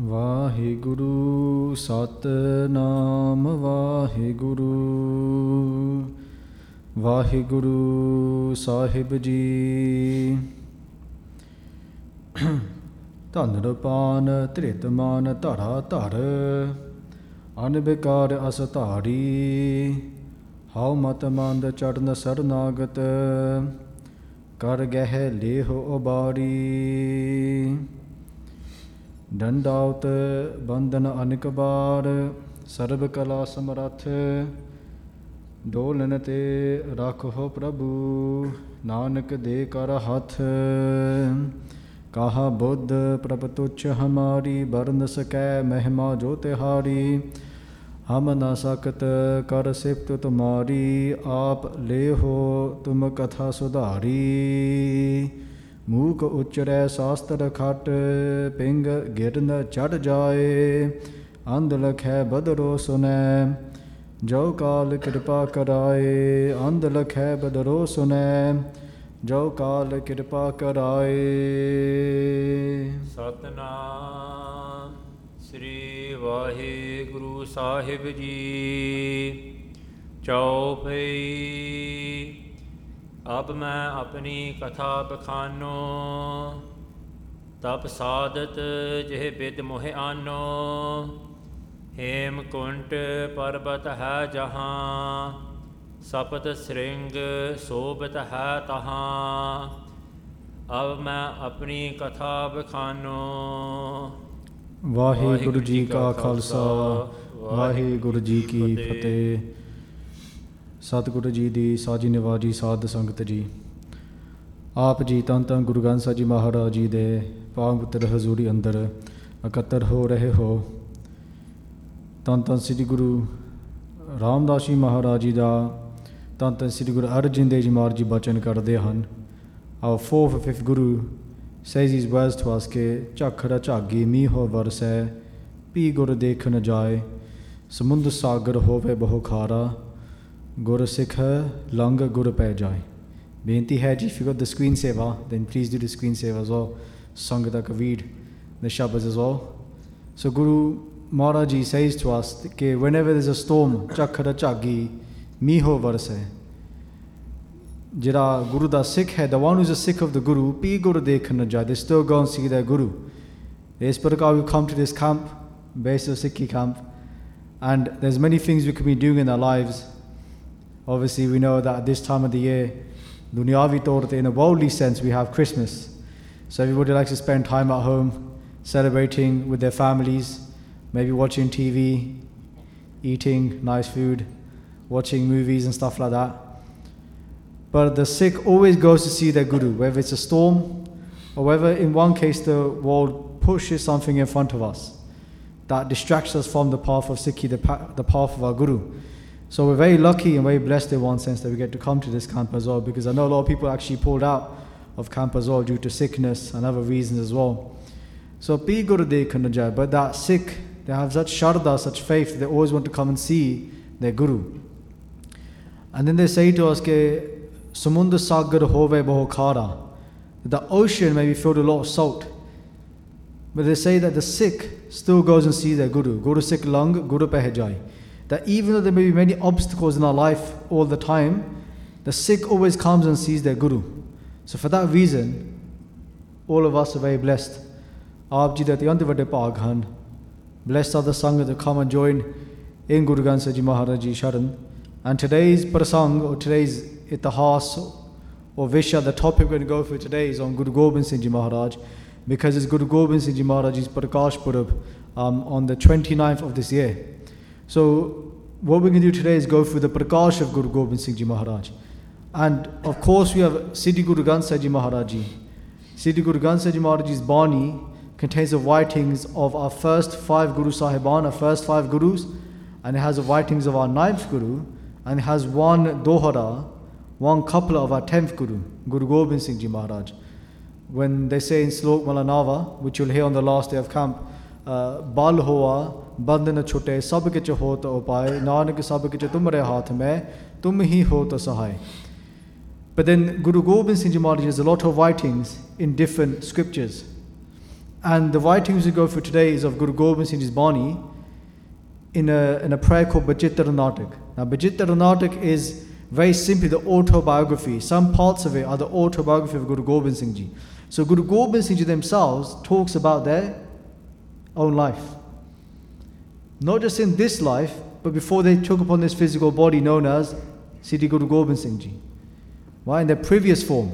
ਵਾਹਿਗੁਰੂ, ਸਤਨਾਮ ਵਾਹਿਗੁਰੂ। ਵਾਹਿਗੁਰੂ ਸਾਹਿਬ ਜੀ। ਧਨ ਰਪਾਨ ਧ੍ਰਿਤ ਮਾਨ ਧਰਾ ਧਰ ਅਨ ਬਿਕਾਰ ਅਸ ਧਾਰੀ। ਹਉ ਮਤ ਮੰਦ ਚੜਨ ਸਰਨਾਗਤ, ਕਰ ਗਹਿ ਲੇਹ ਉਬਾਰੀ। ਡੰਡਾਉਤ ਬੰਧਨ ਅਨਿਕ ਬਾਰ, ਸਰਬ ਕਲਾ ਸਮਰੱਥ, ਡੋਲਨ ਤੇ ਰੱਖੋ ਪ੍ਰਭੂ, ਨਾਨਕ ਦੇ ਕਰ ਹੱਥ। ਕਹਾ ਬੁੱਧ ਪ੍ਰਭ ਤੁਛ ਹਮਾਰੀ ਬਰਨ ਸਕੈ ਮਹਿਮਾ ਜੋ ਤਿਹਾਰੀ। ਹਮ ਨ ਸਕਤ ਕਰ ਸਿਫਤ ਤੁਮਾਰੀ, ਆਪ ਲੇਹੋ ਤੁਮ ਕਥਾ ਸੁਧਾਰੀ। ਮੂਕ ਉਚਰੈ ਸਾਸਤਰ ਖਟ, ਪਿੰਗ ਗਿਰਨ ਚੜ ਜਾਏ, ਅੰਧ ਲਖੈ ਬਦਰੋ ਸੁਨੈ ਜੋ ਕਾਲ ਕਿਰਪਾ ਕਰਾਏ, ਅੰਧ ਲਖੈ ਬਦਰੋ ਸੁਨੈ ਜੋ ਕਾਲ ਕਿਰਪਾ ਕਰਾਏ। ਸਤਨਾਮ ਸ੍ਰੀ ਵਾਹਿਗੁਰੂ ਸਾਹਿਬ ਜੀ ਚੌਪਈ ਅਬ ਮੈਂ ਆਪਣੀ ਕਥਾ ਬਖਾਨੋ ਤਪ ਸਾਧਤ ਜਿਹ ਬਿਦ ਮੋਹਿ ਆਨੋ ਹੇਮ ਕੁੰਟ ਪਰਬਤ ਹੈ ਜਹਾਂ ਸਪਤ ਸ੍ਰਿੰਗ ਸੋਭਤ ਹੈ ਤਹਾਂ। ਅਬ ਮੈਂ ਆਪਣੀ ਕਥਾ ਬਖਾਨੋ। ਵਾਹਿਗੁਰੂ ਜੀ ਕਾ ਖਾਲਸਾ ਵਾਹਿਗੁਰੂ ਜੀ ਕੀ ਫਤਿਹ। ਸਤਿਗੁਰੂ ਜੀ ਦੀ ਸਾਜੀ ਨਿਵਾਜੀ ਸਾਧ ਸੰਗਤ ਜੀ। ਆਪ ਜੀ ਤਨ ਤਨ ਗੁਰੂ ਗ੍ਰੰਥ ਸਾਹਿਬ ਜੀ ਮਹਾਰਾਜ ਜੀ ਦੇ ਪਾਵਨ ਹਜ਼ੂਰੀ ਅੰਦਰ ਇਕੱਤਰ ਹੋ ਰਹੇ ਹੋ। ਤਨ ਤਨ ਸ੍ਰੀ ਗੁਰੂ ਰਾਮਦਾਸ ਜੀ ਮਹਾਰਾਜ ਜੀ ਦਾ ਤਨ ਤਨ ਸ੍ਰੀ ਗੁਰੂ ਅਰਜਨ ਦੇਵ ਜੀ ਮਹਾਰਾਜ ਜੀ ਬਚਨ ਕਰਦੇ ਹਨ। our fourth or Guru guru says these words to us ਕਿ ਝਖੜ ਝਾਗੀ ਮੀਂਹ ਵਰਸੈ ਪੀ ਗੁਰ ਦੇਖ ਨ ਜਾਏ, ਸਮੁੰਦ ਸਾਗਰ ਹੋਵੇ ਬਹੁ ਖਾਰਾ। गुरु सिख लंग गुरु पै जाए बेनती है जी figure the screen seva then please do the screen seva जो संग द कवीड the Shab is all so Guru Maharaj ji सही स्वास्थ्य के whenever is a storm चख द झागी मी हो वर्स है जरा गुरु का सिख है the one is a Sikh of the Guru P गुरु देख न जा दिस तो गौ सी द गुरु इस प्रकार you come to this camp best Sikh he camp and there is many things you can be doing in the lives Obviously, we know that at this time of the year, dunyavi in a worldly sense, we have Christmas. So everybody likes to spend time at home, celebrating with their families, maybe watching TV, eating nice food, watching movies and stuff like that. But the Sikh always goes to see their guru, whether it's a storm or whether in one case the world pushes something in front of us that distracts us from the path of Sikhi, the, path of our guru. So we're very lucky and very blessed in one sense that we get to come to this camp as well because I know a lot of people actually pulled out of camp as well due to sickness and other reasons as well. So be Guru De Kanajai, but that Sikh, they have such sharda, such faith, they always want to come and see their Guru. And then they say to us, ke, Samundra Sagar Hove Baho Khara. The ocean may be filled with a lot of salt. But they say that the Sikh still goes and sees their Guru. Guru Sikh Lang, Guru Pehajai. That even though there may be many obstacles in our life all the time, the Sikh always comes and sees their Guru. So for that reason, all of us are very blessed. ਆਪ ਜੀ ਦੇ ਅਤਿਅੰਤ ਵੱਡੇ ਭਾਗ ਹਨ blessed are the Sangha to come and join in Guru Granth Sahib Ji Maharaj Ji Sharan. And today's prasang or today's itahas or visha, the topic we're going to go through today is on Guru Gobind Singh Ji Maharaj because it's Guru Gobind Singh Ji Maharaj's Prakash Purab um, on the 29th of this year. So what we're going to do today is go through the Prakash of Guru Gobind Singh Ji Maharaj. And of course we have Siddhi Guru Granth Sahib Ji Maharaj Ji. Siddhi Guru Granth Sahib Ji Maharaj's Bani contains the writings of our first five Guru Sahiban, our first five Gurus, and it has the writings of our ninth Guru, and it has one Dohara, one couple of our tenth Guru, Guru Gobind Singh Ji Maharaj. When they say in Slok Malanava, which you'll hear on the last day of camp, बल हुआ बंद न छुटे सब किच हो तो उपाय नानक सब किच तुम्हारे हाथ में तुम ही हो तो सहाय But then Guru Gobind Singh Ji Maharaj has a lot of writings in different scriptures. And the writings we go through today is of Guru Gobind Singh Ji's Bani in a, in a prayer called Bajitra Natak. Now, Bajitra Natak is very simply the autobiography. Some parts of it are the autobiography of Guru Gobind Singh Ji. So Guru Gobind Singh Ji themselves talks about their own life. Not just in this life, but before they took upon this physical body known as Siddhi Guru Gobind Singh Ji. Right, in their previous form.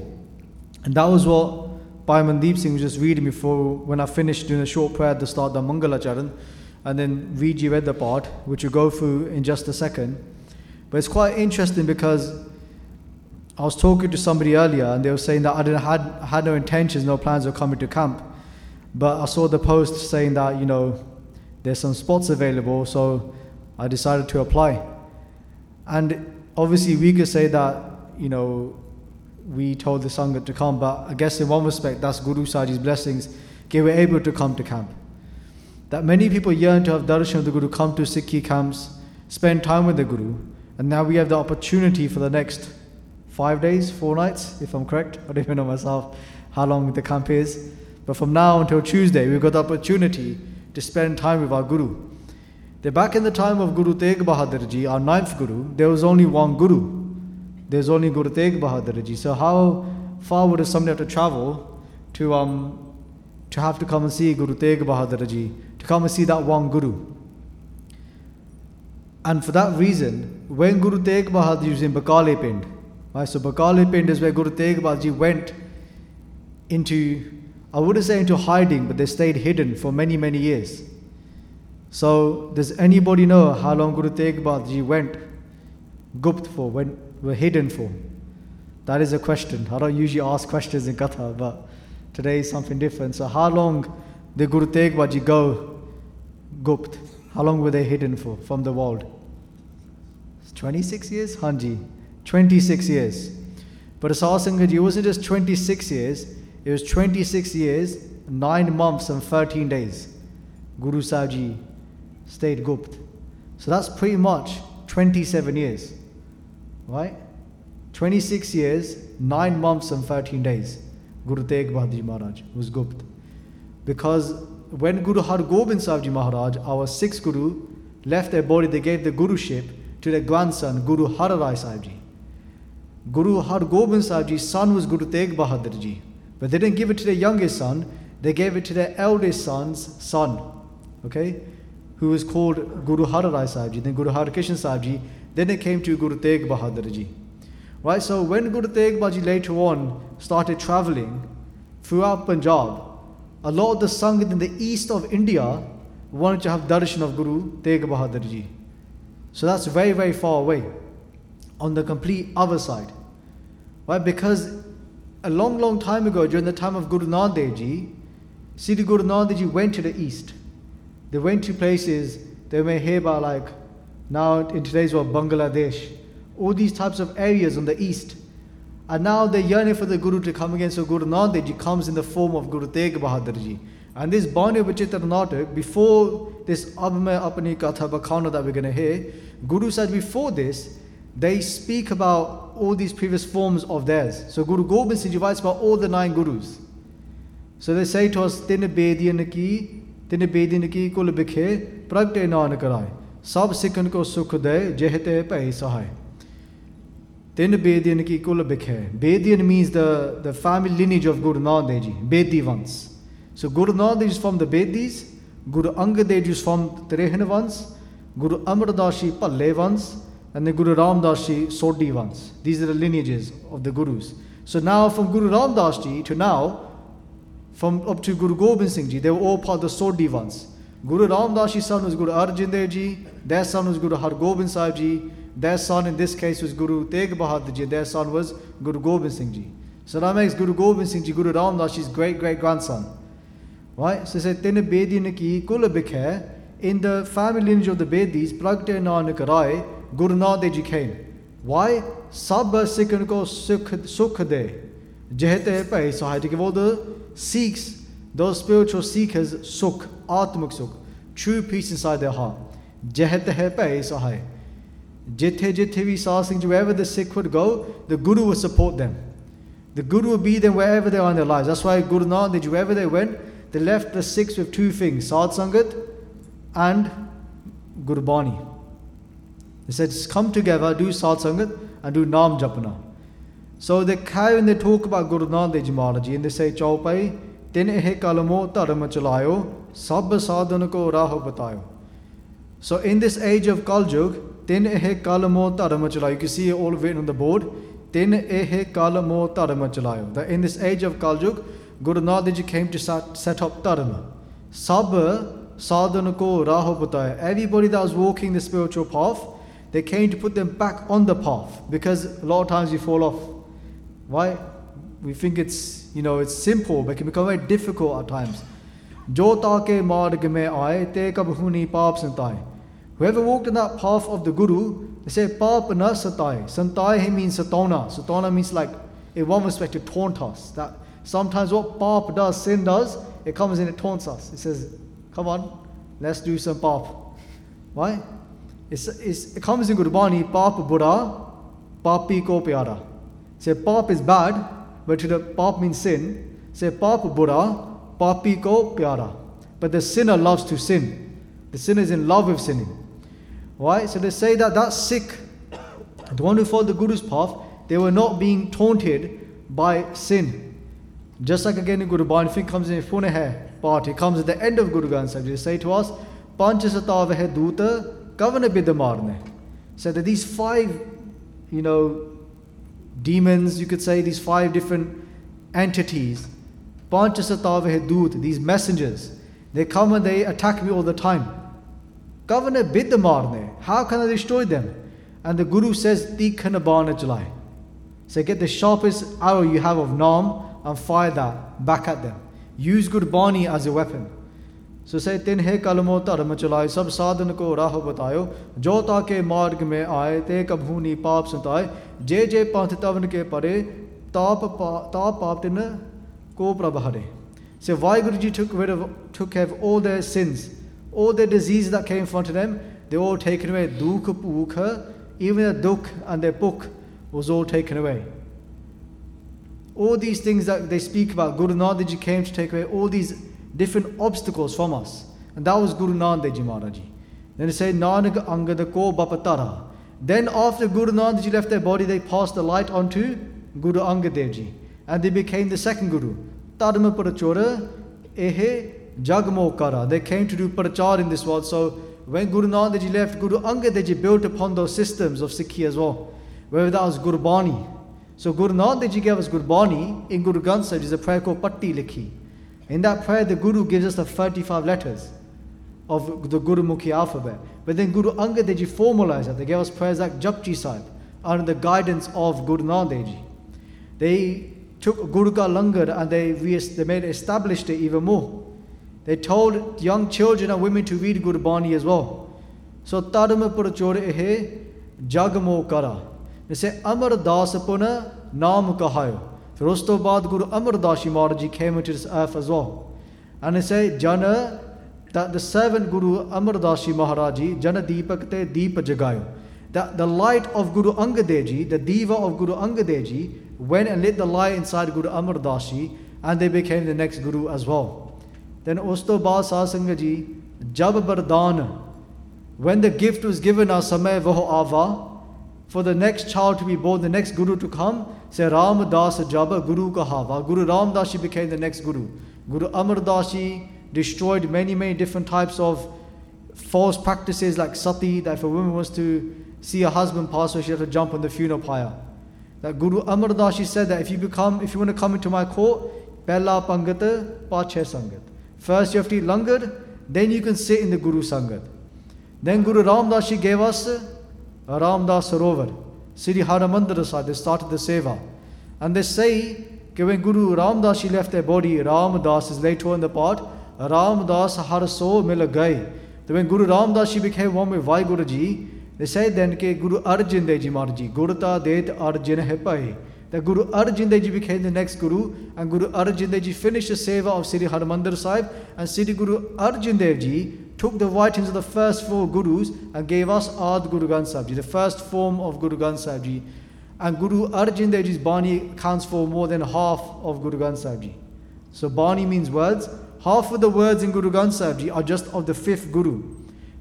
And that was what Bhai Mandeep Singh was just reading before when I finished doing a short prayer at the start, the Mangala Charan, and then Viji read the part, which we'll go through in just a second. But it's quite interesting because I was talking to somebody earlier and they were saying that I didn't had had no intentions, no plans of coming to camp. But I saw the post saying that, you know, there's some spots available, so I decided to apply. And obviously we could say that, you know, we told the Sangha to come, but I guess in one respect that's Guru Saji's blessings. They were able to come to camp. That many people yearn to have darshan of the Guru, come to Sikhi camps, spend time with the Guru, and now we have the opportunity for the next five days, four nights, if I'm correct. I don't even know myself how long the camp is. But from now until Tuesday, we've got the opportunity to spend time with our Guru. Then back in the time of Guru Tegh Bahadur Ji, our ninth Guru, there was only one Guru. There's only Guru Tegh Bahadur Ji. So how far would somebody have to travel to um to have to come and see Guru Tegh Bahadur Ji, to come and see that one Guru? And for that reason, when Guru Tegh Bahadur Ji was in Bakale Pind, right, so Bakale Pind is where Guru Tegh Bahadur Ji went into, I wouldn't say into hiding, but they stayed hidden for many, many years. So, does anybody know how long Guru Tegh Bahadur Ji went gupt for, when were hidden for? That is a question. I don't usually ask questions in Katha, but today is something different. So, how long did Guru Tegh Bahadur Ji go gupt? How long were they hidden for from the world? 26 years? Hanji. 26 years. But Asar Sangha Ji wasn't just 26 years, it was 26 years, 9 months and 13 days. Guru Sahib Ji stayed gupt. So that's pretty much 27 years. Right? 26 years, 9 months and 13 days. Guru Tegh Bahadur Maharaj was gupt. Because when Guru Har Gobind Sahib Maharaj, our sixth Guru, left their body, they gave the Guruship to their grandson, Guru Har Rai Sahib. Guru Har Gobind Sahib son was Guru Tegh Bahadur Ji. But they didn't give it to their youngest son, they gave it to their eldest son's son. Okay? Who was called Guru Har Rai Sahib Ji, then Guru Har Krishan Sahib Ji, then it came to Guru Tegh Bahadur Ji. Right, so when Guru Tegh Bahadur Ji later on started traveling throughout Punjab, a lot of the Sangha in the east of India wanted to have darshan of Guru Tegh Bahadur Ji. So that's very, very far away on the complete other side. Right? Because a long, long time ago, during the time of Guru Nanak Ji, Siddhi Guru Nanak Ji went to the east. They went to places they may hear about, like now in today's world, Bangladesh, all these types of areas on the east. And now they're yearning for the Guru to come again. So Guru Nanak Ji comes in the form of Guru Tegh Bahadur Ji. And this Bani Vichitra Natak, before this Abme Apani Katha Bakhana that we're going to hear, Guru said before this, they speak about all these previous forms of theirs. So Guru Gobind Singh writes about all the nine Gurus. So they say to us, Tin Bediyan ki, Tin Bediyan ki kul bikhe, pragte nanak karai. Sab sikhan ko sukh de, jehte pay sahai. Tin Bediyan ki kul bikhe. Bediyan means the, the family lineage of Guru Nanak Ji, Bedi ones. So Guru Nanak Dev is from the Bedis, Guru Angad Ji is from the Rehn ones, Guru Amar Das Ji Palle ones, and the Guru Ram Das Sodhi ones. These are the lineages of the Gurus. So now from Guru Ram Das to now, from up to Guru Gobind Singh Ji, they were all part of the Sodhi ones. Guru Ram Das Ji's son was Guru Arjan Dev Ji, their son was Guru Har Gobind Sahib Ji, their son in this case was Guru Tegh Bahadur Ji, their son was Guru Gobind Singh Ji. So that makes Guru Gobind Singh Ji Guru Ram Das Ji's great great grandson. Right? So said, Tene Bedi Naki Kula in the family lineage of the Bedis, Pragte Nanak Rai, Guru Dev Ji came. Why? Sab Sikhan ko sukh, sukh de. Jehte Pai Sahai. To give all the Sikhs, those spiritual seekers, sukh, Atmak sukh, true peace inside their heart. Jehte Pai Sahai. Jithe Jithe vi Sasing, wherever the Sikh would go, the Guru would support them. The Guru would be there wherever they are in their lives. That's why Guru Nanak wherever they went, they left the Sikhs with two things Sad Sangat and Gurbani. They said, come together, do Sad Sangat and do Nam Japana. So they carry and they talk about Guru Nanak Dev Ji Maharaj and they say, Chaupai, tin eh kalamo dharma chalayo, sab sadhan ko raho batayo. So in this age of Kaljug, tin eh kalamo dharma chalayo. You can see it all written on the board. Tin eh kalamo dharma chalayo. That in this age of Kaljug, Guru Nanak Ji came to set, up dharma. Sab sadhan ko raho batayo. Everybody that was walking the spiritual path, they came to put them back on the path because a lot of times you fall off. Why? We think it's, you know, it's simple, but it can become very difficult at times. Whoever walked in that path of the Guru, they say paap na satai. Santai means satona. Satona means like, in one respect, to taunt us. That sometimes what paap does, sin does, it comes and it taunts us. It says, come on, let's do some paap. Why? It's, it comes in Gurbani, Pap Bura, Papi Ko Pyara. Say Pap is bad, but the Pap means sin. Say Pap Bura, Papi Ko Pyara. But the sinner loves to sin. The sinner is in love with sinning. Why? So they say that that Sikh, the one who followed the Guru's path, they were not being taunted by sin. Just like again in Guru Bani, thing comes in Funehe part, it comes at the end of Guru Granth Sahib. They say to us, Panchasatavahe Duta Governor Bidamarne said that these five, you know, demons, you could say, these five different entities, these messengers, they come and they attack me all the time. Governor Bidamarne, how can I destroy them? And the Guru says, Tikhanabana Jalai. So get the sharpest arrow you have of Nam and fire that back at them. Use Gurbani as a weapon. सो से तिन हे कलमो धर्म चलाए सब साधन को राह बतायो जो ताके मार्ग में आए ते कभूनी पाप संताए जे जे पंथ तवन के परे ताप पा, ताप पाप तिन को प्रभहरे So Vaheguru Ji took rid of took care of all their sins, all their diseases that came in front of them, they all taken away. Dukh pukha, even the dukh and their book was all taken away. All these things that they speak about, Guru Nanak Ji came to take away all these different obstacles from us. And that was Guru Nanak Ji Maharaj Then they say, Nanak Angad ko bapatara. Then after Guru Nanak Ji left their body, they passed the light on to Guru Angad Dev Ji. And they became the second Guru. Tadma Parachora Ehe Jagmo They came to do Parachar in this world. So when Guru Nanak Ji left, Guru Angad Ji built upon those systems of Sikhi as well. Whether that was Gurbani. So Guru Nanak Ji gave us Gurbani. In Guru Granth Sahib is a prayer called Patti Likhi. In that prayer, the Guru gives us the 35 letters of the Guru Mukhi alphabet. But then Guru Angad Dev Ji formalized that. They gave us prayers like Japji Sahib under the guidance of Guru Nanak Dev Ji. They took Guru Ka Langar and they, they made established it even more. They told young children and women to read Gurbani as well. So Tadama Purachore Ehe Jagamo Kara. They say Amar Das Puna Kahayo. First of Bad Guru Amar Dashi Maharaj came into this earth as well. And he said, Jana, that the seventh Guru Amar Dashi Maharaj, Jana Deepak Te Deepa Jagayo. That the light of Guru Angad Ji, the Diva of Guru Angad Ji, went and lit the light inside Guru Amar Dashi, and they became the next Guru as well. Then Usto Ba Sasanga Ji, when the gift was given our samay voho ava, for the next child to be born, the next guru to come, say Ram Das Jaba Guru Kahava. Guru Ram Dashi became the next Guru. Guru Amar Dashi destroyed many, many different types of false practices like sati, that if a woman wants to see a husband pass away, she has to jump on the funeral pyre. That Guru Amar Dashi said that if you become, if you want to come into my court, Bella Pangata, Pache Sangat. First you have to eat langar, then you can sit in the Guru Sangat. Then Guru Ram Dashi gave us Ramdas Sarovar, Sri Haramandra Sahib, they started the seva. And they say that when Guru Ramdas left their body, Ramdas is later in the part, Ramdas har so mil gai. That when Guru Ramdas became one with Vaiguruji, they said then that Guru Arjan Deji Maharaj Ji, Gurta Det Arjan hai pai. That Guru Arjan Dev Ji became the next Guru, and Guru Arjan Dev Ji finished the seva of Sri Harmandir Sahib, and Sri Guru Arjan Dev Ji took the writings of the first four Gurus and gave us Ad Guru Granth Sahib Ji, the first form of Guru Granth Sahib Ji. And Guru Arjan Dev Ji's Bani counts for more than half of Guru Granth Sahib Ji. So Bani means words, half of the words in Guru Granth Sahib Ji are just of the fifth Guru.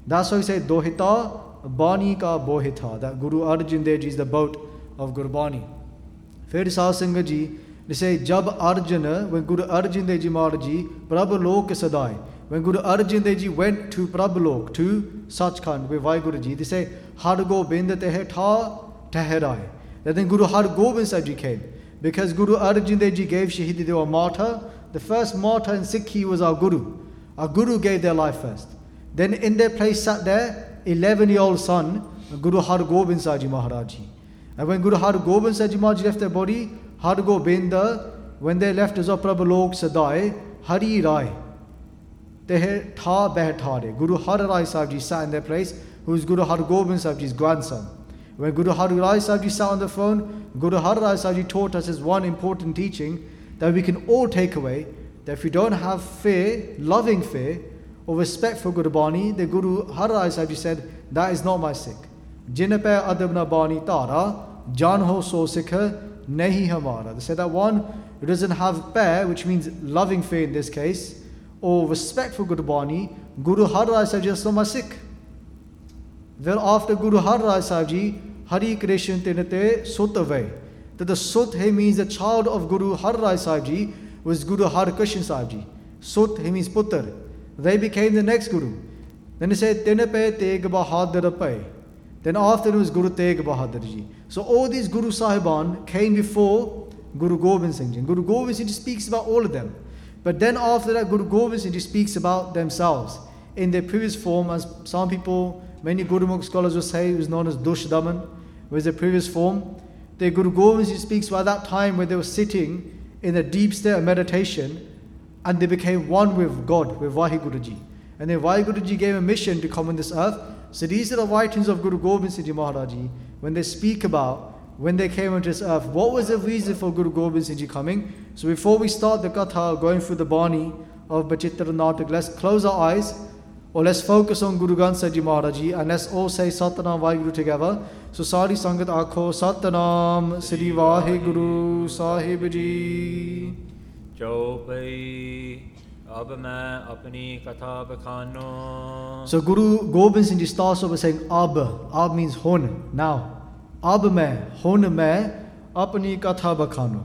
That's why we say Dohita Bani Ka Bohita, that Guru Arjan Dev Ji is the boat of Gurbani. फिर सात सिंह जी, जिसे जब अर्जुन वैगुरु अर्जुन देव जी महाराज जी, प्रभ लोक सदाए। वैगुरु Arjun Dev ji went to प्रभ लोक ठू सच सचखंड, वे वाहगुरु जी, जिसे हर गोबिंद तेह ठा ठहराए। लेकिन गुरु हर गोबिंद साहब जी खेल because Guru Arjun Dev ji gave शहीद देव माठ द फ़र्स्ट माठ and Sikh he was our Guru. Uh Guru gave the life first then in the place सट the eleven year son Guru Har Gobind साहब जी महाराज जी। And when Guru Har Gobind Ji Maharaj left their body Har Gobind when they left as Prabhu Lok Sadai Hari Rai Tehe Tha Behtare. Guru Har Rai Sahib Ji sat in their place, who is Guru Har Gobind Sahib grandson. When Guru Har Rai Sahib Ji sat on the throne, Guru Har Rai Sahib taught us as one important teaching that we can all take away that if we don't have fear, loving fear, or respect for Guru Bani, the Guru Har Rai Sahib Ji said, that is not my Sikh. Jin pe adab bani tara, jan ho so sikha, nahi hamara. They said that one who doesn't have pair, which means loving fear in this case, or respect for Guru Bani, Guru Har Rai Sahib Ji is not Sikh. Then after Guru Har Rai Sahib Ji, Hari Krishna Tinate Sutave. That the Sut he means the child of Guru Har Rai Sahib Ji was Guru Har Krishna Sahib Ji. Sut he means Putter. They became the next Guru. Then he said Tinape Teg Bahadur Pai. Then after it was Guru Teg Bahadur Ji. So all these Guru Sahiban came before Guru Gobind Singh Ji. Guru Gobind Singh Ji speaks about all of them. But then after that, Guru Gobind Singh Ji speaks about themselves in their previous form, as some people, many Gurumukh scholars will say, it was known as Dush Daman, was their previous form. The Guru Gobind Singh speaks about that time when they were sitting in a deep state of meditation and they became one with God, with Vaheguru Ji. And then Vaheguru Ji gave a mission to come on this earth. So these are the writings of Guru Gobind Singh Ji Maharaj Ji when they speak about when they came onto this earth. What was the reason for Guru Gobind Singh Ji coming? So before we start the katha, going through the bani of Bachitra Natak, let's close our eyes or let's focus on Guru Granth Sahib Ji Maharaj Ji and let's all say Satnam Vaheguru together. So Sari Sangat Akho Satnam Sri Vaheguru Sahib Ji Chopai अब मैं अपनी कथा बखानो So Guru Gobind Singh Ji Stasov was saying ab ab means hon now ab मैं hon मैं अपनी कथा बखानो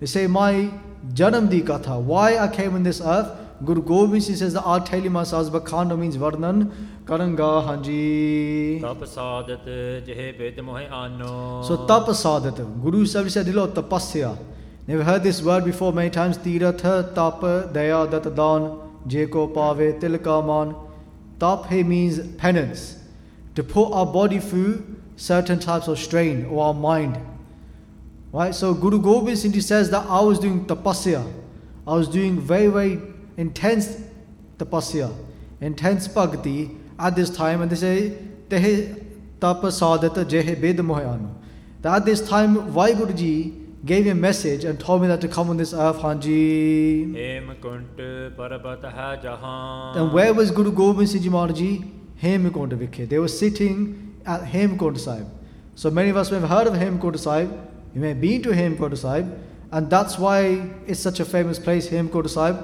They say my janam di katha why I came on this earth Guru Gobind Singh says that I'll tell you myself Bakhanda means Varnan Karanga Hanji. Tap sadat jehe ved mohe anno. So tap sadat. Guru Sahib said, Dilo tapasya. Never heard this word before many times. Tiratha, tapa, daya, datadan, jeko, pave, tilkaman. Tap here means penance. To put our body through certain types of strain or our mind. Right? So Guru Gobind Singh says that I was doing tapasya. I was doing very, very intense tapasya, intense bhakti at this time. And they say, Tehe tapasadata jehe bed mohayano. That at this time, Vaheguru Ji gave me a message and told me that to come on this earth, Hanji. And where was Guru Gobind Singh Ji Maharaj Hemkund Vikhe. They were sitting at Hemkund Sahib. So many of us may have heard of Hemkund Sahib, you may have been to Hemkund Sahib, and that's why it's such a famous place, Hemkund Sahib,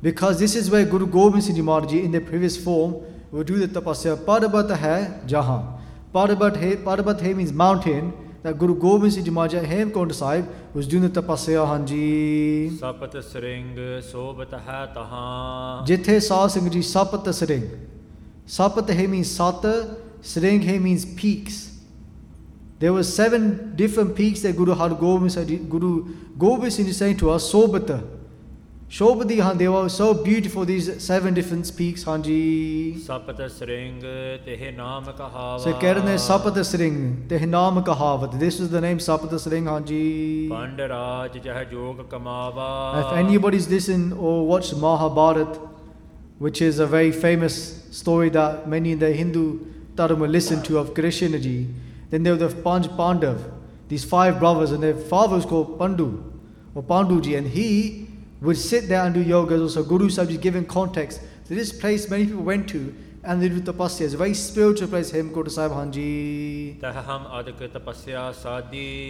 because this is where Guru Gobind Singh Ji Maharaj in their previous form, would do the tapasya. Parbat hai jahan. Parbat hai, parbat hai means mountain. that Guru Gobind Singh Ji Maja Hemkund Sahib was doing the tapasya hanji. Sapat Sring Sobat hai taha. Jithe Sa Singh Ji Sapat Sring. Sapat he means sat, Sring he means peaks. There were seven different peaks that Guru Har Gobind Singh Ji Guru Gobind Singh Ji saying to us, Sobata. Shobadi so beautiful, these seven different peaks, Hanji. Sapat Sring, Tehe So Kerane Sapat Sring, Tehe Kahavat. This is the name Sapat Sring, Hanji. Kamava. If anybody's listened or watched Mahabharat, which is a very famous story that many in the Hindu Dharma listen to of Krishnaji, then there were the Panj Pandav, these five brothers, and their father was called Pandu or Panduji, and he would sit there and do yoga. Also, Guru Sahib is giving context. So this place many people went to and they do tapasya. It's a very spiritual place, Hemkund Sahib Hanji.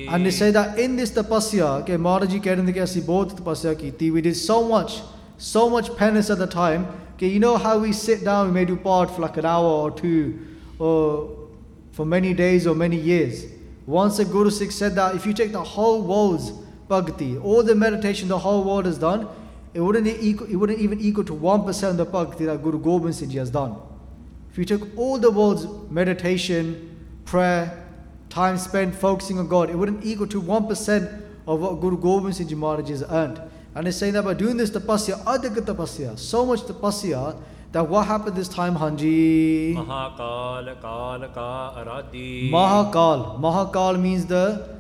And they say that in this tapasya, okay, Maharaji Kedan Kasi both tapasya kiti, we did so much, so much penance at the time. Okay, you know how we sit down, we may do part for like an hour or two, or for many days or many years. Once a Guru Sikh said that if you take the whole world's bhakti. All the meditation the whole world has done, it wouldn't, equal, it wouldn't even equal to 1% of the bhakti that Guru Gobind Singh has done. If you took all the world's meditation, prayer, time spent focusing on God, it wouldn't equal to 1% of what Guru Gobind Singh Maharaj has earned. And he's saying that by doing this tapasya, adhika tapasya, so much tapasya, that what happened this time, Hanji? Mahakal, Kal, Ka, Arati. Mahakal. Mahakal means the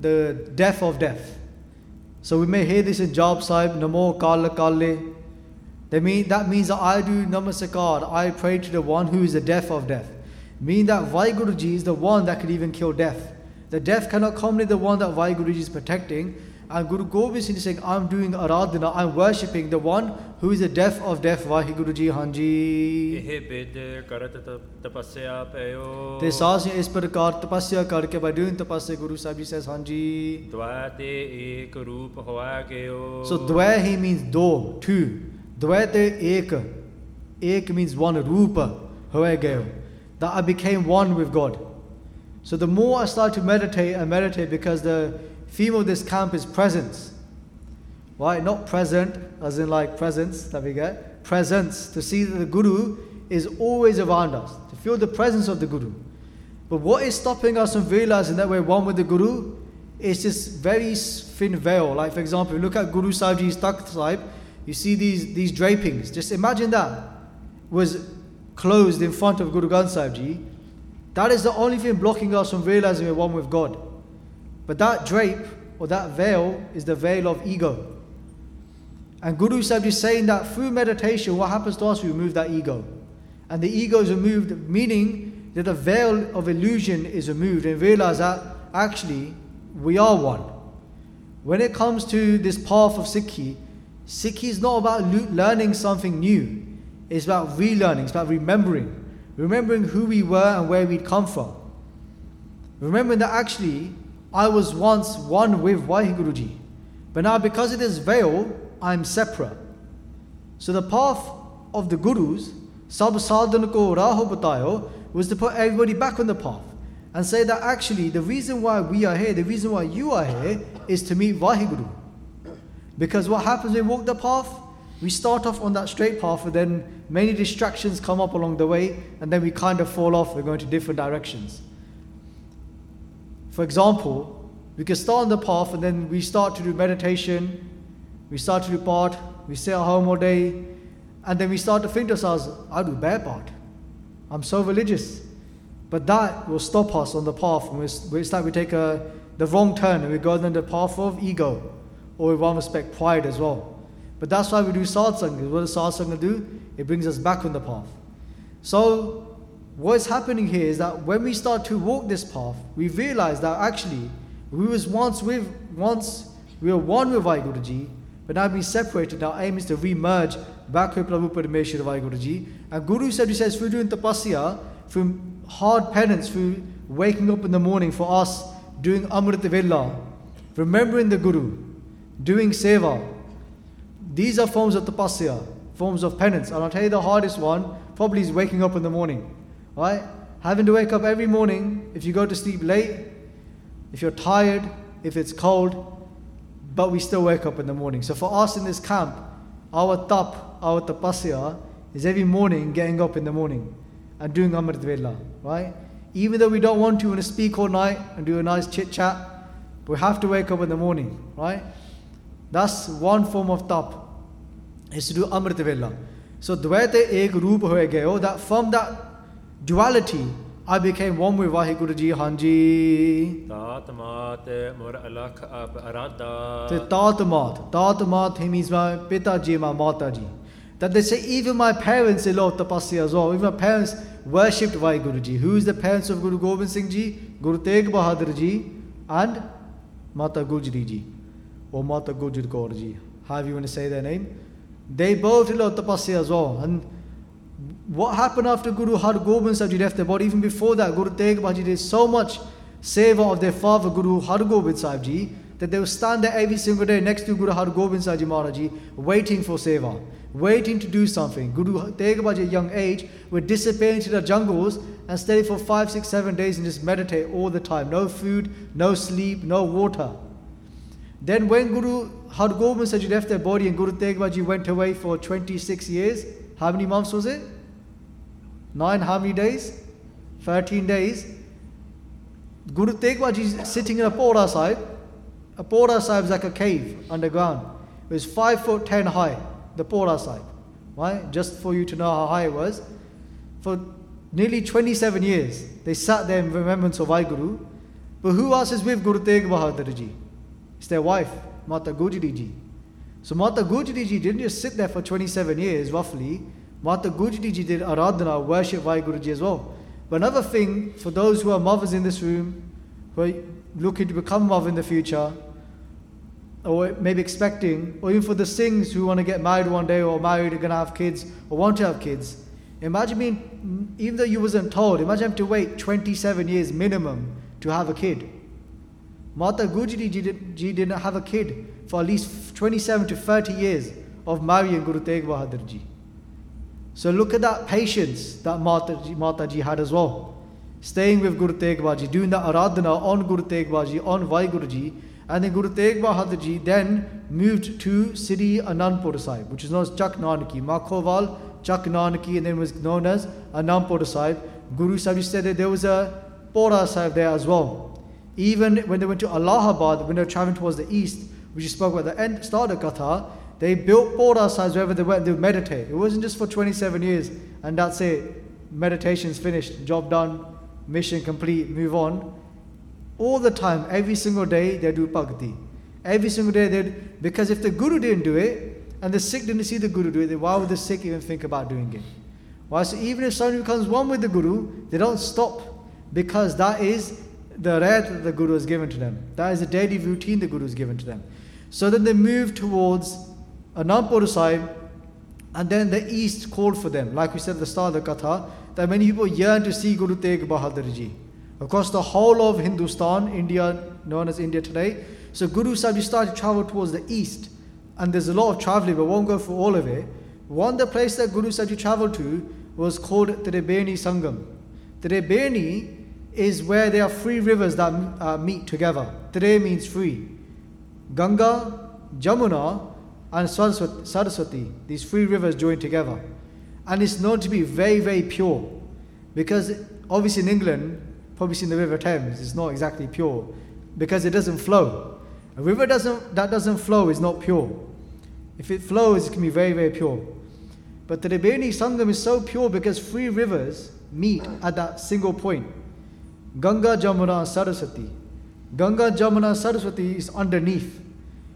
the death of death. So we may hear this in Jaap Sahib, Namo Kala Kale. That, mean, that means that I do Namaskar, I pray to the one who is the death of death. Meaning that Vaiguruji is the one that could even kill death. The death cannot come near the one that Vaiguruji is protecting. And Guru Gobind Singh is saying, I'm doing aradhana, I'm worshipping the one who is the death of death, Vaheguru Ji Hanji. They saas is prakar tapasya karke by doing tapasya Guru Sahib says Hanji. So dvaya he means do, two. Dvaya ek. Ek means one, rupa, hoye. That I became one with God. So the more I start to meditate and meditate because the theme of this camp is presence. Right? Not present, as in like presence that we get. Presence. To see that the Guru is always around us. To feel the presence of the Guru. But what is stopping us from realizing that we're one with the Guru is this very thin veil. Like, for example, look at Guru Sahib Ji's Takht Sahib, you see these, these drapings. Just imagine that was closed in front of Guru Granth Sahib Ji. That is the only thing blocking us from realizing we're one with God. But that drape or that veil is the veil of ego. And Guru Sahib is saying that through meditation, what happens to us? We remove that ego. And the ego is removed, meaning that the veil of illusion is removed and realize that actually we are one. When it comes to this path of Sikhi, Sikhi is not about learning something new. It's about relearning, it's about remembering. Remembering who we were and where we'd come from. Remembering that actually I was once one with Vahiguruji. But now because of this veil, I'm separate. So the path of the Gurus, Sab Sadhan ko Raho Batayo, was to put everybody back on the path and say that actually the reason why we are here, the reason why you are here, is to meet Vahiguru. Because what happens when we walk the path? We start off on that straight path, and then many distractions come up along the way, and then we kind of fall off, we're going to different directions. For example, we can start on the path and then we start to do meditation, we start to do part, we stay at home all day, and then we start to think to ourselves, I do bad part. I'm so religious. But that will stop us on the path. We start, we take a, the wrong turn and we go down the path of ego, or in one respect, pride as well. But that's why we do satsang. What does satsang do? It brings us back on the path. So, what is happening here is that when we start to walk this path, we realize that actually we was once with once we were one with Vaiguruji, but now being separated. Our aim is to re-merge back with Prabhu Parameshwar Vaiguruji. And Guru said, he says, through doing tapasya, through hard penance, through waking up in the morning for us, doing Amrita Vela, remembering the Guru, doing seva. These are forms of tapasya, forms of penance. And I'll tell you the hardest one probably is waking up in the morning. Right? Having to wake up every morning if you go to sleep late, if you're tired, if it's cold, but we still wake up in the morning. So for us in this camp, our tap, our tapasya is every morning getting up in the morning and doing Amrit Vela, right? Even though we don't want to, want to speak all night and do a nice chit chat, we have to wake up in the morning, right? That's one form of tap, is to do Amrit Vela. So Dvaita ek roop hoye gayo, that from that duality, I became one with Vaheguru Ji Hanji. The Tatmat, Tatmat, he means my Pitaji, my Mataji. That they say even my parents, a lot of tapasya as well, even my parents worshipped Vaheguru Ji. Who is the parents of Guru Gobind Singh Ji, Guru Tegh Bahadur Ji and Mata Gujri Ji or Mata Gujri Kaur Ji. However you want to say their name. They both a lot tapasya as well. And what happened after Guru Har Gobind Sahib Ji left the body? Even before that, Guru Tegh Bahadur Ji did so much seva of their father Guru Har Gobind Sahib Ji that they would stand there every single day next to Guru Har Gobind Sahib Ji Maharaj Ji, waiting for seva, waiting to do something. Guru Tegh Bahadur at a young age would disappear into the jungles and stay for five, six, seven days and just meditate all the time. No food, no sleep, no water. Then when Guru Har Gobind Sahib Ji left their body and Guru Tegh Bahadur went away for 26 years, how many months was it? Nine, how many days? 13 days. Guru Tegh Bahadur is sitting in a Bhora Sahib. A Bhora Sahib is like a cave underground. It was 5 foot 10 high, the Bhora Sahib. Why? Just for you to know how high it was. For nearly 27 years, they sat there in remembrance of Guru. But who else is with Guru Tegh Bahadur Ji? It's their wife, Mata Gujri Ji. So Mata Gujri Ji didn't just sit there for 27 years, roughly. Mata Gujri Ji did Aradhana, worship Guru Ji as well. But another thing, for those who are mothers in this room, who are looking to become mother in the future, or maybe expecting, or even for the Singhs who want to get married one day, or married, are going to have kids, or want to have kids. Imagine being, even though you wasn't told, imagine having to wait 27 years minimum to have a kid. Mata Gujri ji didn't have a kid for at least 27 to 30 years of marrying Guru Tegh Bahadur ji. So look at that patience that Mataji, Mataji had as well. Staying with Guru Tegh Bahadur, doing the aradhana on Guru Tegh Bahadur, on Vaiguruji, and then Guru Tegh Bahadur then moved to Sri Anandpur Sahib, which is known as Chak Nanaki, Nanaki, and then was known as Anandpur Sahib. Guru Sahib said that there was a Bhora Sahib there as well. Even when they went to Allahabad, when they were traveling towards the east, which you spoke about the end, start of Katha, they built Sahibs wherever they went, they would meditate. It wasn't just for 27 years and that's it. Meditation's finished, job done, mission complete, move on. All the time, every single day, they do bhakti. Every single day, they because if the Guru didn't do it and the Sikh didn't see the Guru do it, then why would the Sikh even think about doing it? Why? So even if someone becomes one with the Guru, they don't stop because that is the right that the Guru has given to them. That is the daily routine the Guru has given to them. So then they move towards Anandpur Sahib, and then the east called for them. Like we said at the start of the Katha, that many people yearn to see Guru Tegh Bahadur Ji. Across the whole of Hindustan, India, known as India today. So Guru Sahib started to travel towards the east. And there's a lot of traveling, but won't go through all of it. One of the place that Guru Sahib traveled to was called Tribeni Sangam. Tribeni is where there are three rivers that uh, meet together. Tre means three. Ganga, Jamuna, and Saraswati, these three rivers join together. And it's known to be very, very pure. Because obviously in England, probably seen the River Thames, it's not exactly pure. Because it doesn't flow. A river doesn't, that doesn't flow is not pure. If it flows, it can be very, very pure. But the Tribeni Sangam is so pure because three rivers meet at that single point. Ganga, Jamuna, Saraswati. Ganga, Jamuna, Saraswati is underneath.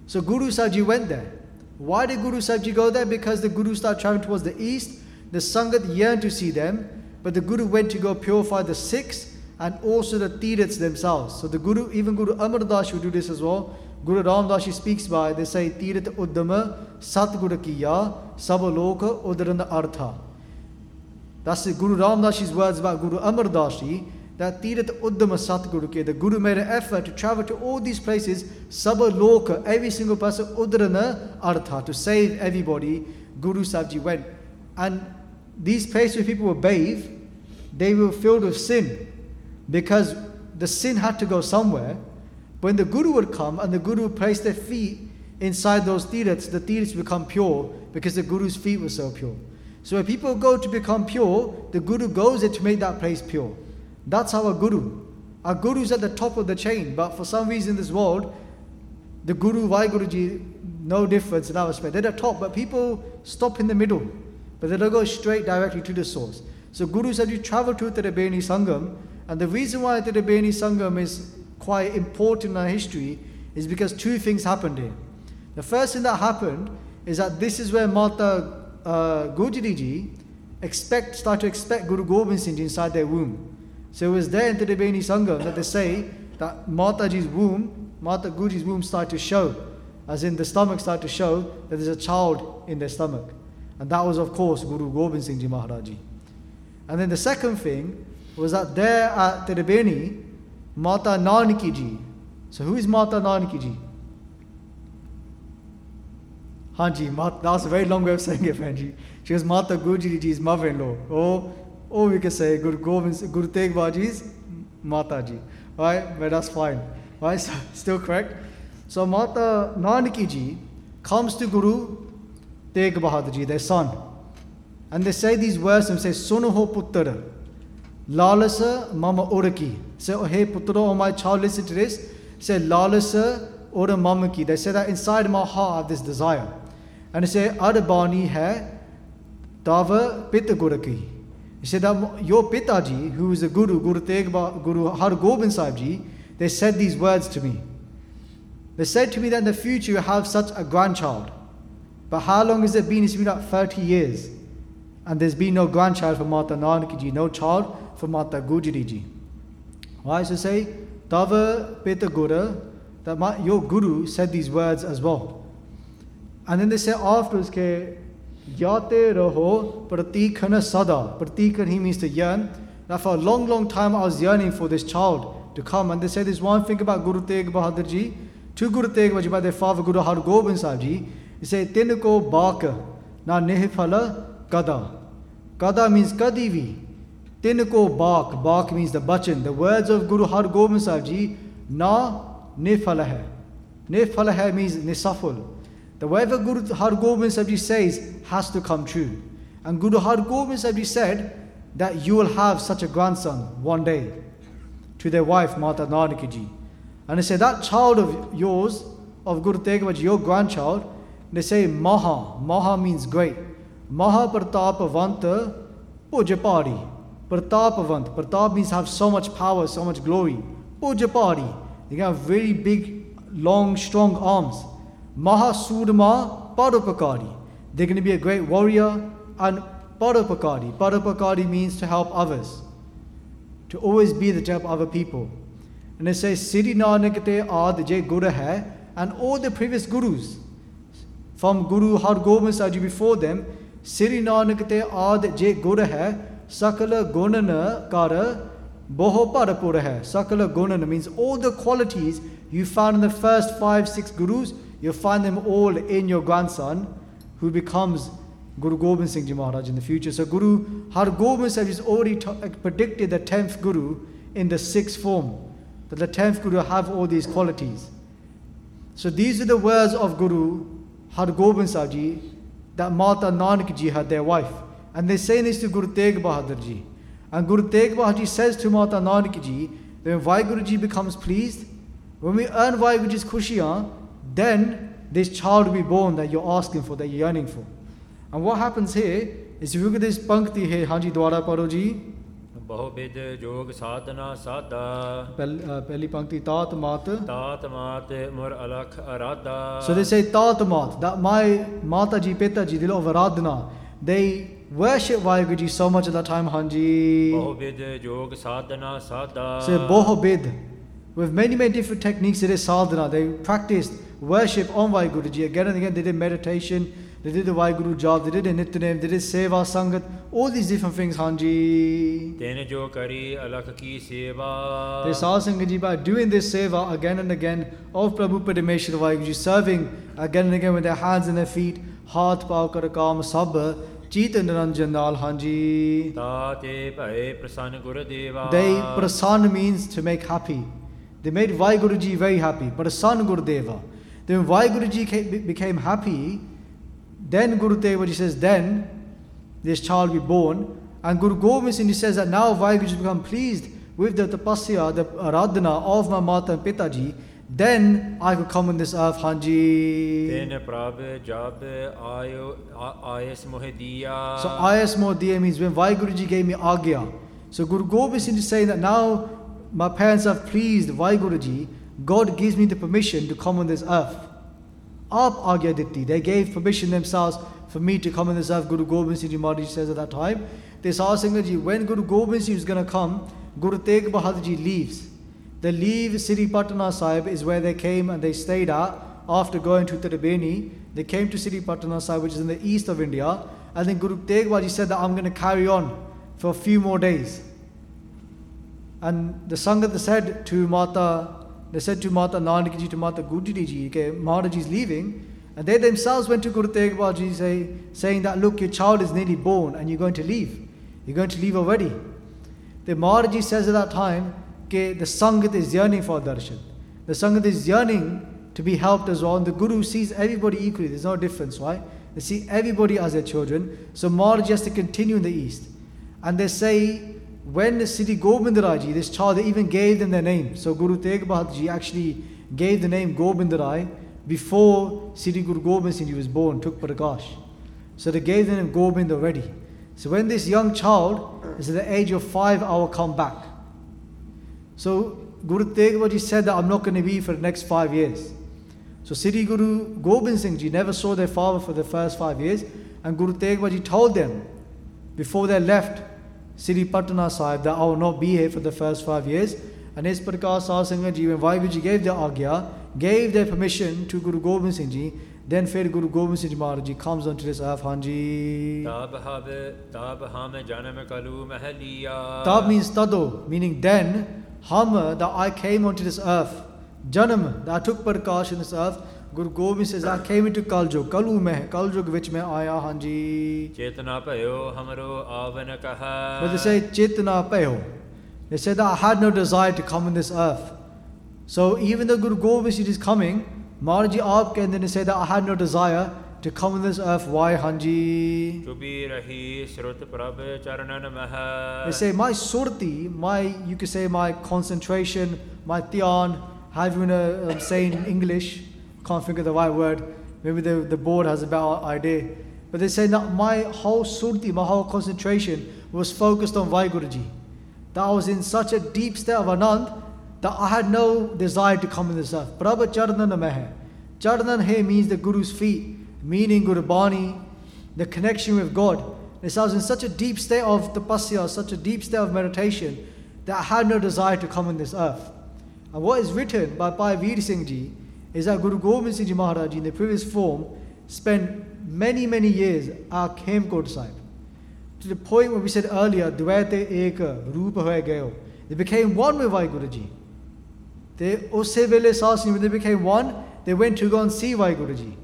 So Guru Sahib went there. Why did Guru Sahib Ji go there? Because the Guru started traveling towards the east. The Sangat yearned to see them, but the Guru went to go purify the Sikhs and also the Tiriths themselves. So the Guru, even Guru Amar Das would do this as well. Guru Ram Das speaks by, they say, Tirith Uddama Satguru Kiya Sabaloka Udarana Artha. That's the Guru Ram Dashi's words about Guru Amar Dashi that Tirat Uddama Satguru ke, the Guru made an effort to travel to all these places, Sabha Loka, every single person, Udrana Artha, to save everybody. Guru Sahib went. And these places where people were bathed, they were filled with sin because the sin had to go somewhere. When the Guru would come and the Guru would place their feet inside those tirats, the tirats become pure because the Guru's feet were so pure. So when people go to become pure, the Guru goes there to make that place pure. That's our guru. Our guru is at the top of the chain, but for some reason in this world, the guru, Vaiguruji, no difference in our respect. They're at the top, but people stop in the middle, but they don't go straight directly to the source. So Guru said you travel to Tribeni Sangam, and the reason why Tribeni Sangam is quite important in our history is because two things happened here. The first thing that happened is that this is where Mata uh, Gujriji expect, start to expect Guru Gobind Singh inside their womb. So it was there in Tribeni Sangam that they say that Mataji's womb, Mata Guji's womb started to show, as in the stomach started to show that there's a child in their stomach. And that was, of course, Guru Gobind Singh Ji Maharaji. And then the second thing was that there at Tribeni, Mata Nanaki Ji. So who is Mata Nanaki Ji? Hanji, that was a very long way of saying it, Fanji. She was Mata Gujri Ji's mother-in-law. Or, or we could say Guru Gobind, Guru Tegh Bahadur's Mata Ji. Right? But that's fine. Right? So, still correct. So Mata Nanaki Ji comes to Guru Tegh Bahadur Ji, their son. And they say these words and say, Suno puttara. Lalasa mama oraki. Say, oh, hey putra, oh my child, listen to this. Say, Lalasa ora mama ki. They say that inside my heart I have this desire. And they say, Adabani hai Dava Pita Guraki. He said your Pitaji, who is a Guru, Guru Tegh Guru Har Gobind Sahib Ji, they said these words to me. They said to me that in the future you have such a grandchild. But how long has it been? It's been like 30 years. And there's been no grandchild for Mata Nanaki Ji, no child for Mata Gujari Ji. Why does it say, Tava Pita Guru, that my, your Guru said these words as well. And then they say afterwards, ke, Yate Raho Pratikana Sada. Pratikana he means to yearn. Now for a long, long time I was yearning for this child to come. And they say this one thing about Guru Tegh Bahadur Ji. To Guru Tegh Bahadur Ji by their father Guru Har Gobind Sahib Ji. They say, Tinko Baka Na Nehiphala Kada. Kada means Kadivi. Tinko Bak. Bak means the bachan. The words of Guru Har Gobind Sahib Ji. Na Nifala hai. Nifala hai means nisaful. The whatever Guru Har Gobind Sahib Ji says has to come true. And Guru Har Gobind Sahib Ji said that you will have such a grandson one day to their wife Mata Nanaki Ji. And they say that child of yours, of Guru Tegh Bahadurji, your grandchild, they say Maha. Maha means great. Maha Pratapavanta Pujapadi. Pratapavant. Pratap means have so much power, so much glory. Pujapadi. They have very big, long, strong arms. Mahasudama Padupakari. They're going to be a great warrior and Padupakari. Padupakari means to help others, to always be the to of other people. And it says, Siri Nanakate Ad Jay Guru hai, and all the previous gurus from Guru Har Gobind Sahib before them, Siri Nanakate Ad Jay Guru hai, Sakala Gunana Kara Boho Parapura hai. Sakala Gunana means all the qualities you found in the first five, six gurus, you'll find them all in your grandson who becomes Guru Gobind Singh Ji Maharaj in the future. So Guru Har Gobind Sahib has already t- uh, predicted the 10th Guru in the sixth form. That the 10th Guru have all these qualities. So these are the words of Guru Har Gobind Sahib Ji that Mata Nanak Ji had their wife. And they say this to Guru Tegh Bahadur Ji. And Guru Tegh Bahadur Ji says to Mata Nanak Ji, when Vaheguru Ji becomes pleased, when we earn Vaheguru Ji's khushiyan, then this child will be born that you're asking for, that you're yearning for. And what happens here is if you look at this pankti here, Hanji Dwara Paroji. बहुविध योग साधना sadhana sadha. पहली पंक्ति तात मात तात मात मुर अलख अराधा सो दे से that my mataji ji peta ji they love aradhana they worship Vayaguru so much at that time Hanji बहुविध योग साधना साधा so बहुविध with many many different techniques it is sadhana they practiced worship on Vaheguru Ji. Again and again, they did meditation, they did the Vaheguru job, they did the Nityanem, they did Seva Sangat, all these different things, Hanji. ਤਿਨ ਜੋ ਕਰੀ ਅਲਖ ਕੀ ਸੇਵਾ They saw Sangat Ji by doing this seva again and again of Prabhu Padmeshwar Vaheguru Ji, serving again and again with their hands and their feet, heart, pav, karakam, sabha, Chita Niranjan Dal, Hanji. ਤਾਤੇ ਭਏ ਪ੍ਰਸੰਨ ਗੁਰ ਦੇਵਾ They, prasanna means to make happy. They made Vaheguru Ji very happy, prasanna Gurudeva. then why Guruji became happy? Then Guru Tevaji says, then this child will be born. And Guru Gobind Singh says that now Vaiguruji has become pleased with the tapasya, the radhana of my mother and pitaji, then I could come on this earth, Hanji. So Ayas Mohdiya means when Vaiguruji gave me Agya. So Guru Gobind Singh is saying that now my parents have pleased, Vaiguruji, God gives me the permission to come on this earth. Aap agya. They gave permission themselves for me to come on this earth. Guru Gobind Singh Ji Maharaj says at that time. They saw Singh Ji, when Guru Gobind Singh is going to come, Guru Tegh Bahadur Ji leaves. They leave Siri Patna Sahib is where they came and they stayed at after going to Tirubeni. They came to Siri Patna Sahib, which is in the east of India. And then Guru Tegh Bahadur Ji said that I'm going to carry on for a few more days. And the Sangat said to Mata, they said to Mata Nanaki Ji, to Mata Gujri Ji, okay, Maharaj is leaving. And they themselves went to Guru Tegh Bahadur say, saying that, look, your child is nearly born and you're going to leave. You're going to leave already. The Maharaji says at that time, that the Sangat is yearning for darshan. The Sangat is yearning to be helped as well. And the Guru sees everybody equally. There's no difference, right? They see everybody as their children. So Maharaji has to continue in the east. And they say when the Sri Gobindarai this child, they even gave them their name. So Guru Tegh Bahadur Ji actually gave the name Gobindarai before Sri Guru Gobind Singh Ji was born, took Prakash. So they gave the name Gobind already. So when this young child is at the age of five, I will come back. So Guru Tegh Bahadur Ji said that I'm not going to be for the next five years. So Sri Guru Gobind Singh Ji never saw their father for the first five years, and Guru Tegh Bahadur Ji told them before they left Sri Patna Sahib that I will not be here for the first five years. And as Prakar Sangha Ji, when Vaibu Ji gave their agya, gave their permission to Guru Gobind Singh Ji, then Fir Guru Gobind Singh Maharaj comes onto this earth, Hanji. Tabah Tabahama Janama Kalu Mahaliya. Tab means tado, meaning then, hum, that I came onto this earth. Janam, that I took Prakash in this earth. Guru Gobind says, I came into Kaljug, Kalu mein, Kaljug which mein aaya hanji. Chetana payo hamaro avan kaha. But they say, Chetana payo. They said that I had no desire to come on this earth. So even though Guru Gobind Singh is coming, Maharaji Aap and then they say that I had no desire to come on this earth. Why Hanji? They say my surti, my you could say my concentration, my tian, have you want to um, say in English, can't think of the right word. Maybe the, the board has a better idea. But they say that my whole surti, my whole concentration was focused on Vaiguruji. That I was in such a deep state of Anand that I had no desire to come in this earth. Prabha Charnan Mehe. Charnan He means the Guru's feet, meaning Guru Bani, the connection with God. And I was in such a deep state of tapasya, such a deep state of meditation, that I had no desire to come in this earth. And what is written by Bhai Veer Singh Ji is that Guru Gobind Singh Ji Maharaj in the previous form spent many, many years at Hemkund Sahib. To the point where we said earlier, Dvaite Eka, Rupa Hoye Gayo. They became one with Vaiguru Ji. They, usse vele when they became one, they went to go and see Vaiguru Ji.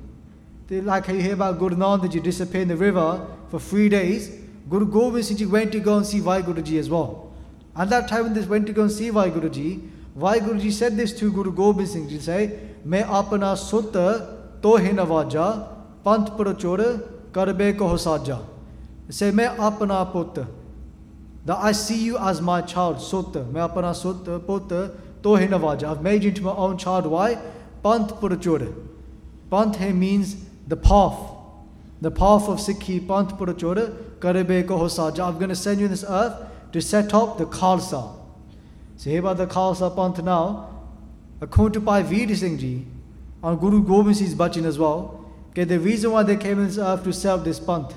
They, like you hear about Guru Nanda Ji disappeared in the river for three days, Guru Gobind Singh Ji went to go and see Vaiguru Ji as well. And that time when they went to go and see Vaiguru Ji, Vaiguru Ji said this to Guru Gobind Singh Ji, say, मैं अपना सुत तोहे नवाजा, पंथ प्रचुर करबे कहो साजा। से मैं अपना पुत, the I see you as my Chhau सुत। मैं अपना सुत, पुत तोहे नवाजा। मै जिठ में ऑन छाउ वाई पंथ प्रचुर। पंथ है means the faith the faith of Sikhi पंथ प्रचुर करबे कहो साजा। अब gun send you this earth to set of the Khalsa से हे बा खालसा पंथ नाव according to Bhai Veer Singh Ji, and Guru Gobind Singh's bachin as well, okay, the reason why they came in this earth to serve this panth.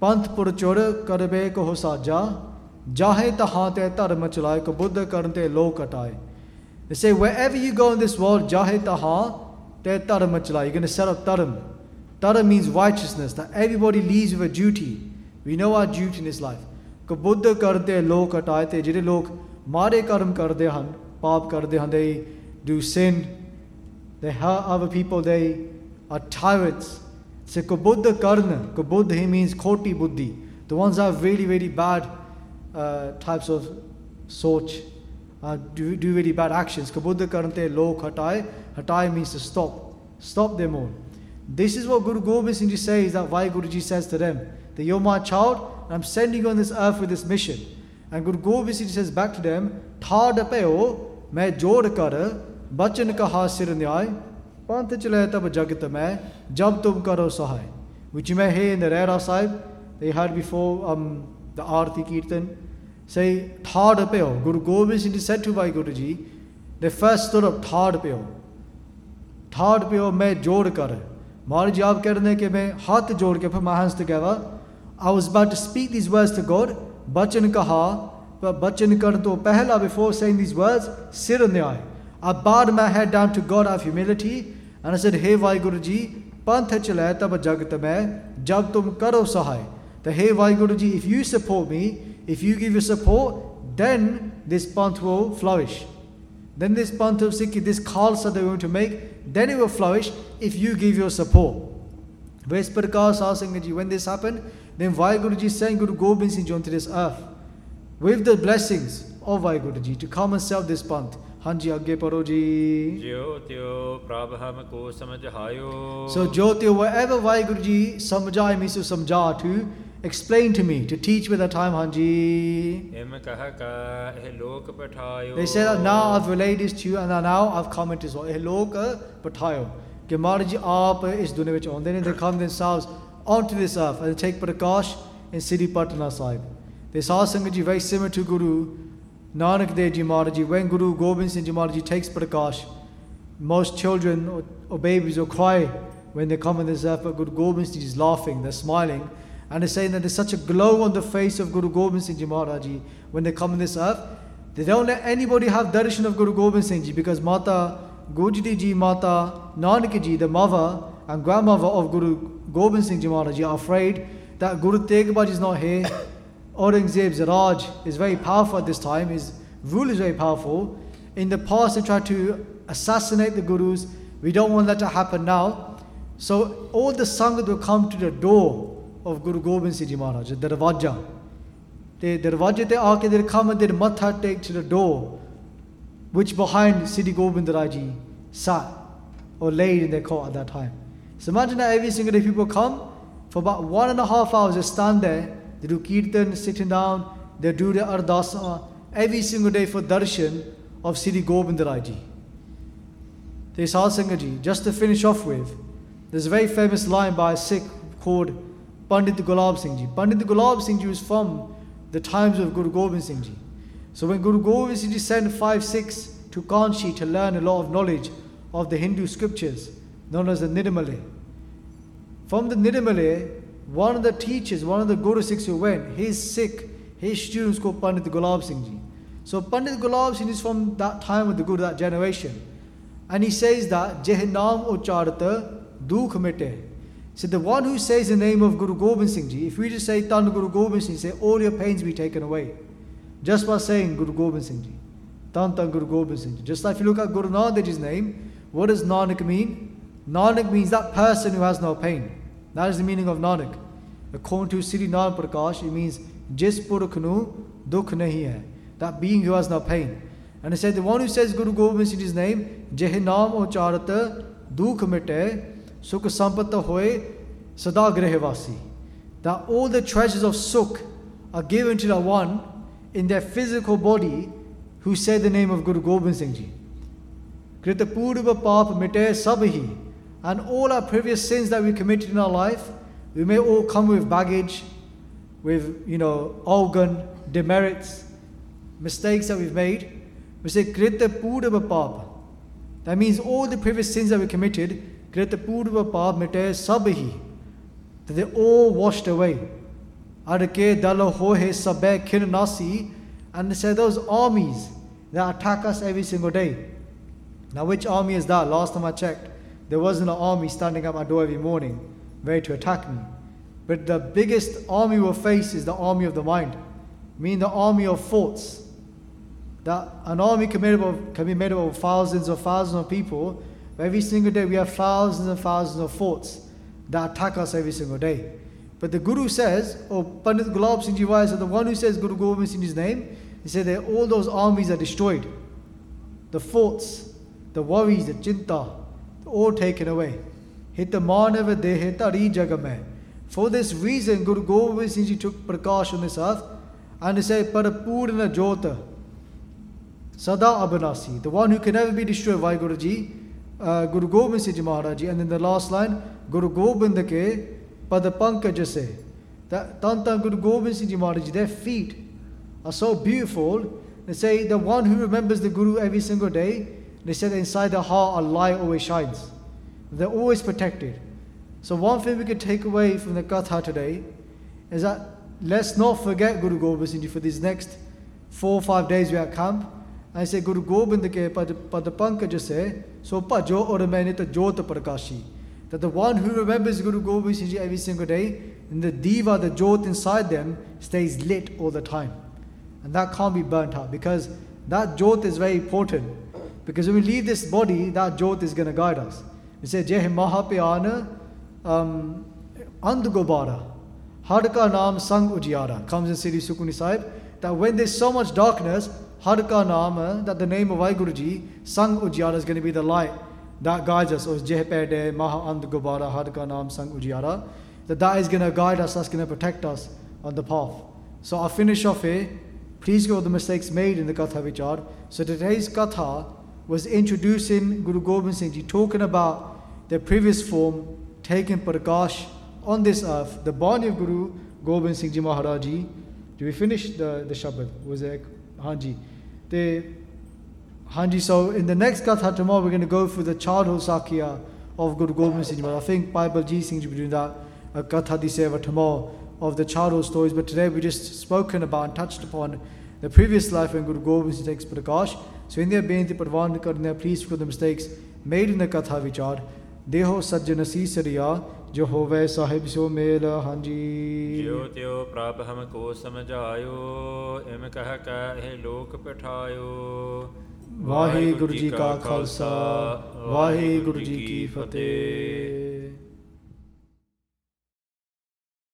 Panth purchor karbe ko hosaja, jahe tahate dharma chalai ko buddha karante lo kataye. They say wherever you go in this world, jahe taha te dharma chalai. You're going to set up dharma. Dharma means righteousness, that everybody leaves with a duty. We know our duty in this life. Ko buddha karante lo kataye te ਜਿਹੜੇ ਲੋਕ ਮਾੜੇ ਕਰਮ ਕਰਦੇ ਹਨ ਪਾਪ ਕਰਦੇ ਹਨ they do sin they hurt other people they are tyrants so kabuddha karna kabuddha he means koti buddhi the ones that have really really bad uh, types of soch uh, do, do really bad actions kabuddha karante lok hatai hatai means to stop stop them all this is what Guru Gobind Singh Ji says that why Guruji says to them that you're my child I'm sending you on this earth with this mission and Guru Gobind Singh Ji says back to them third peo मैं जोड़ कर बचन कहा सिर न्याय पंथ चले तब जगत मैं जब तुम करो सहाय। विच मैं हे नरेरा साहेब दे her before um, the aarti kirtan. सही ठाड प्यो Guru Gobind Singh ji to by Guru ji the first तुर ठाड प्यो ठाड प्यो मैं जोड़ कर। महाराज जी आप कह रहे कि मैं हाथ जोड़ के फिर महंस तो कहवा I was but speak this verse God बचन कहा bachan kar to pehla before saying these words, sir nyay. I bowed my head down to God of humility and I said, Hey Vaiguruji, panth chale tab jagat mein, jab tum karo sahai. The Hey Vaiguruji, if you support me, if you give your support, then this panth will flourish. Then this panth of Sikhi, this khalsa that we're going to make, then it will flourish if you give your support. Whereas Prakash Sasangaji, when this happened, then Vaiguruji sent Guru Gobind Singh Ji onto this earth with the blessings of Vaiguruji to come and serve this panth. ਹਾਂਜੀ ਅੱਗੇ ਪੜੋ ਜੀ ਜਿਉ ਤਿਉ ਪ੍ਰਭ ਹਮ ਕੋ ਸਮਝਾਇਓ So Jyotio, wherever Vaiguruji samjai means to samja, to explain to me, to teach me the time, Hanji. ਇਮ ਕਹ ਕਾ ਇਹ ਲੋਕ ਪਠਾਇਓ They say that now I've relayed this to you and now I've come into so ਇਹ ਲੋਕ ਪਠਾਇਓ ਕਿ ਮਹਾਰਾਜ ਜੀ ਆਪ ਇਸ ਦੁਨੀਆ ਵਿੱਚ ਆਉਂਦੇ ਨੇ they come themselves onto this earth and take prakash in Sri Patna Sahib. they saw Sangat ji very similar to Guru Nanak Dev Ji Maharaj ji. When Guru Gobind Singh Ji Maharaj ji takes prakash, most children or, or babies will cry when they come on this earth, but Guru Gobind Singh is laughing, they're smiling, and they're saying that there's such a glow on the face of Guru Gobind Singh Ji Maharaj Ji when they come on this earth. They don't let anybody have darshan of Guru Gobind Singh Ji because Mata Gujri Ji, Mata Nanak Ji, the mother and grandmother of Guru Gobind Singh Ji Maharaj Ji are afraid that Guru Tegh Bahadurji is not here. Aurangzeb's Raj is very powerful at this time, his rule is very powerful. In the past, they tried to assassinate the Gurus. We don't want that to happen now. So, all the Sangat will come to the door of Guru Gobind Singh Ji Maharaj, the Darwaja. The Darwaja te aake they'll come and they'll matha take to the door, which behind Siddhi Gobind Raji sat or laid in their court at that time. So imagine that every single day people come for about one and a half hours, they stand there, they do kirtan, sitting down, they do the ardasa every single day for darshan of Sri Gobind Raji. They saw Sangaji, just to finish off with, there's a very famous line by a Sikh called Pandit Gulab Singh Ji. Pandit Gulab Singh Ji was from the times of Guru Gobind Singh Ji. So when Guru Gobind Singh Ji sent five Sikhs to Kanchi to learn a lot of knowledge of the Hindu scriptures, known as the Nirmale. From the Nirmale, one of the teachers, one of the Guru Sikhs who went, his Sikh, his students called Pandit Gulab Singh Ji. So Pandit Gulab Singh is from that time of the Guru, that generation. And he says that Jehnam Ucharata Dukh Mite. So the one who says the name of Guru Gobind Singh Ji, if we just say Tan Guru Gobind Singh, say all your pains be taken away. Just by saying Guru Gobind Singh Ji. Tan Tan Guru Gobind Singh Ji. Just like if you look at Guru Nanak name, what does Nanak mean? Nanak means that person who has no pain. That is the meaning of Nanak. According to Sri Nanak Prakash, it means Jis Purakh nu dukh nahi hai. That being who has no pain. And it said the one who says Guru Gobind Singh Ji's name, Jeh Naam Ucharat Dukh Mite Sukh Sampata Hoye Sada Grehvasi. That all the treasures of Sukh are given to the one in their physical body who said the name of Guru Gobind Singh Ji. Krita Purva Pap Mite Sabhi. And all our previous sins that we committed in our life, we may all come with baggage, with you know, organ, demerits, mistakes that we've made. We say Krita Purva Pap. That means all the previous sins that we committed, Krita Purva Pap Mite Sabhi. That they're all washed away. Adake Dalo Hohe Sabe Kin. And they say those armies that attack us every single day. Now, which army is that? Last time I checked, there wasn't an army standing at my door every morning ready to attack me. But the biggest army we'll face is the army of the mind, meaning the army of thoughts. That an army can, made up of, be made up of thousands thousands of people. But every single day we have thousands and thousands of thoughts that attack us every single day. But the Guru says, or Pandit Gulab Singh Ji Wai said, the one who says Guru Gobind Singh's name, he said that all those armies are destroyed. The thoughts, the worries, the chinta, all taken away. Hitamanava dehe tari jagame. For this reason, Guru Gobind Singh Ji took prakash on this earth and he said, Parapurna Jota, Sada Abhinasi, the one who can never be destroyed by Guru Ji, uh, Guru Gobind Singh Ji Maharaj Ji. And then the last line, Guru Gobind ke Padapanka say That Tantan Guru Gobind Singh Ji Maharaj Ji, their feet are so beautiful. They say the one who remembers the Guru every single day, they said inside the heart a light always shines. They're always protected. So one thing we can take away from the Katha today is that let's not forget Guru Gobind Singh for these next four or five days we are at camp. I say Guru Gobind ke pad, padapankaj se so pajo or manita jota prakashi. That the one who remembers Guru Gobind Singh Ji every single day, and the diva, the jot inside them, stays lit all the time. And that can't be burnt out because that jot is very important. Because when we leave this body, that jot is going to guide us. It says, Jeh Mahapyana um, Andgobara. Hadka Naam Sang Ujiyara. Comes in Siri Sukhmani Sahib. That when there's so much darkness, Hadka Naam, uh, that the name of Vaiguruji, Sang Ujiyara is going to be the light that guides us. Or Jeh Pede Maha Andgobara Hadka Naam Sang Ujiyara. That that is going to guide us, that's going to protect us on the path. So I'll finish off here. Please go the mistakes made in the Katha Vichar. So today's Katha was introducing Guru Gobind Singh Ji, talking about the previous form, taking Prakash on this earth, the body of Guru Gobind Singh Ji Maharaj Ji. Did we finish the, the Shabad? Was it Hanji? The Hanji, so in the next Katha tomorrow, we're going to go through the childhood Sakya of Guru Gobind Singh Ji Maharaj. I think Bible Ji Singh Ji will be doing that, Katha Di Seva tomorrow of the childhood stories, but today we just spoken about and touched upon the previous life when Guru Gobind Singh takes Prakash. So in their Benti Parvan Karna, please forgive the mistakes made in the Katha Vichar. Deho Sajjana Sisariya, जो होवे साहिब सो mail हाँ जी ज्यो त्यो प्राप हमको समझायो इम कह कह लोक पठायो वाहे गुरु जी का खालसा वाहे गुरु जी की फतेह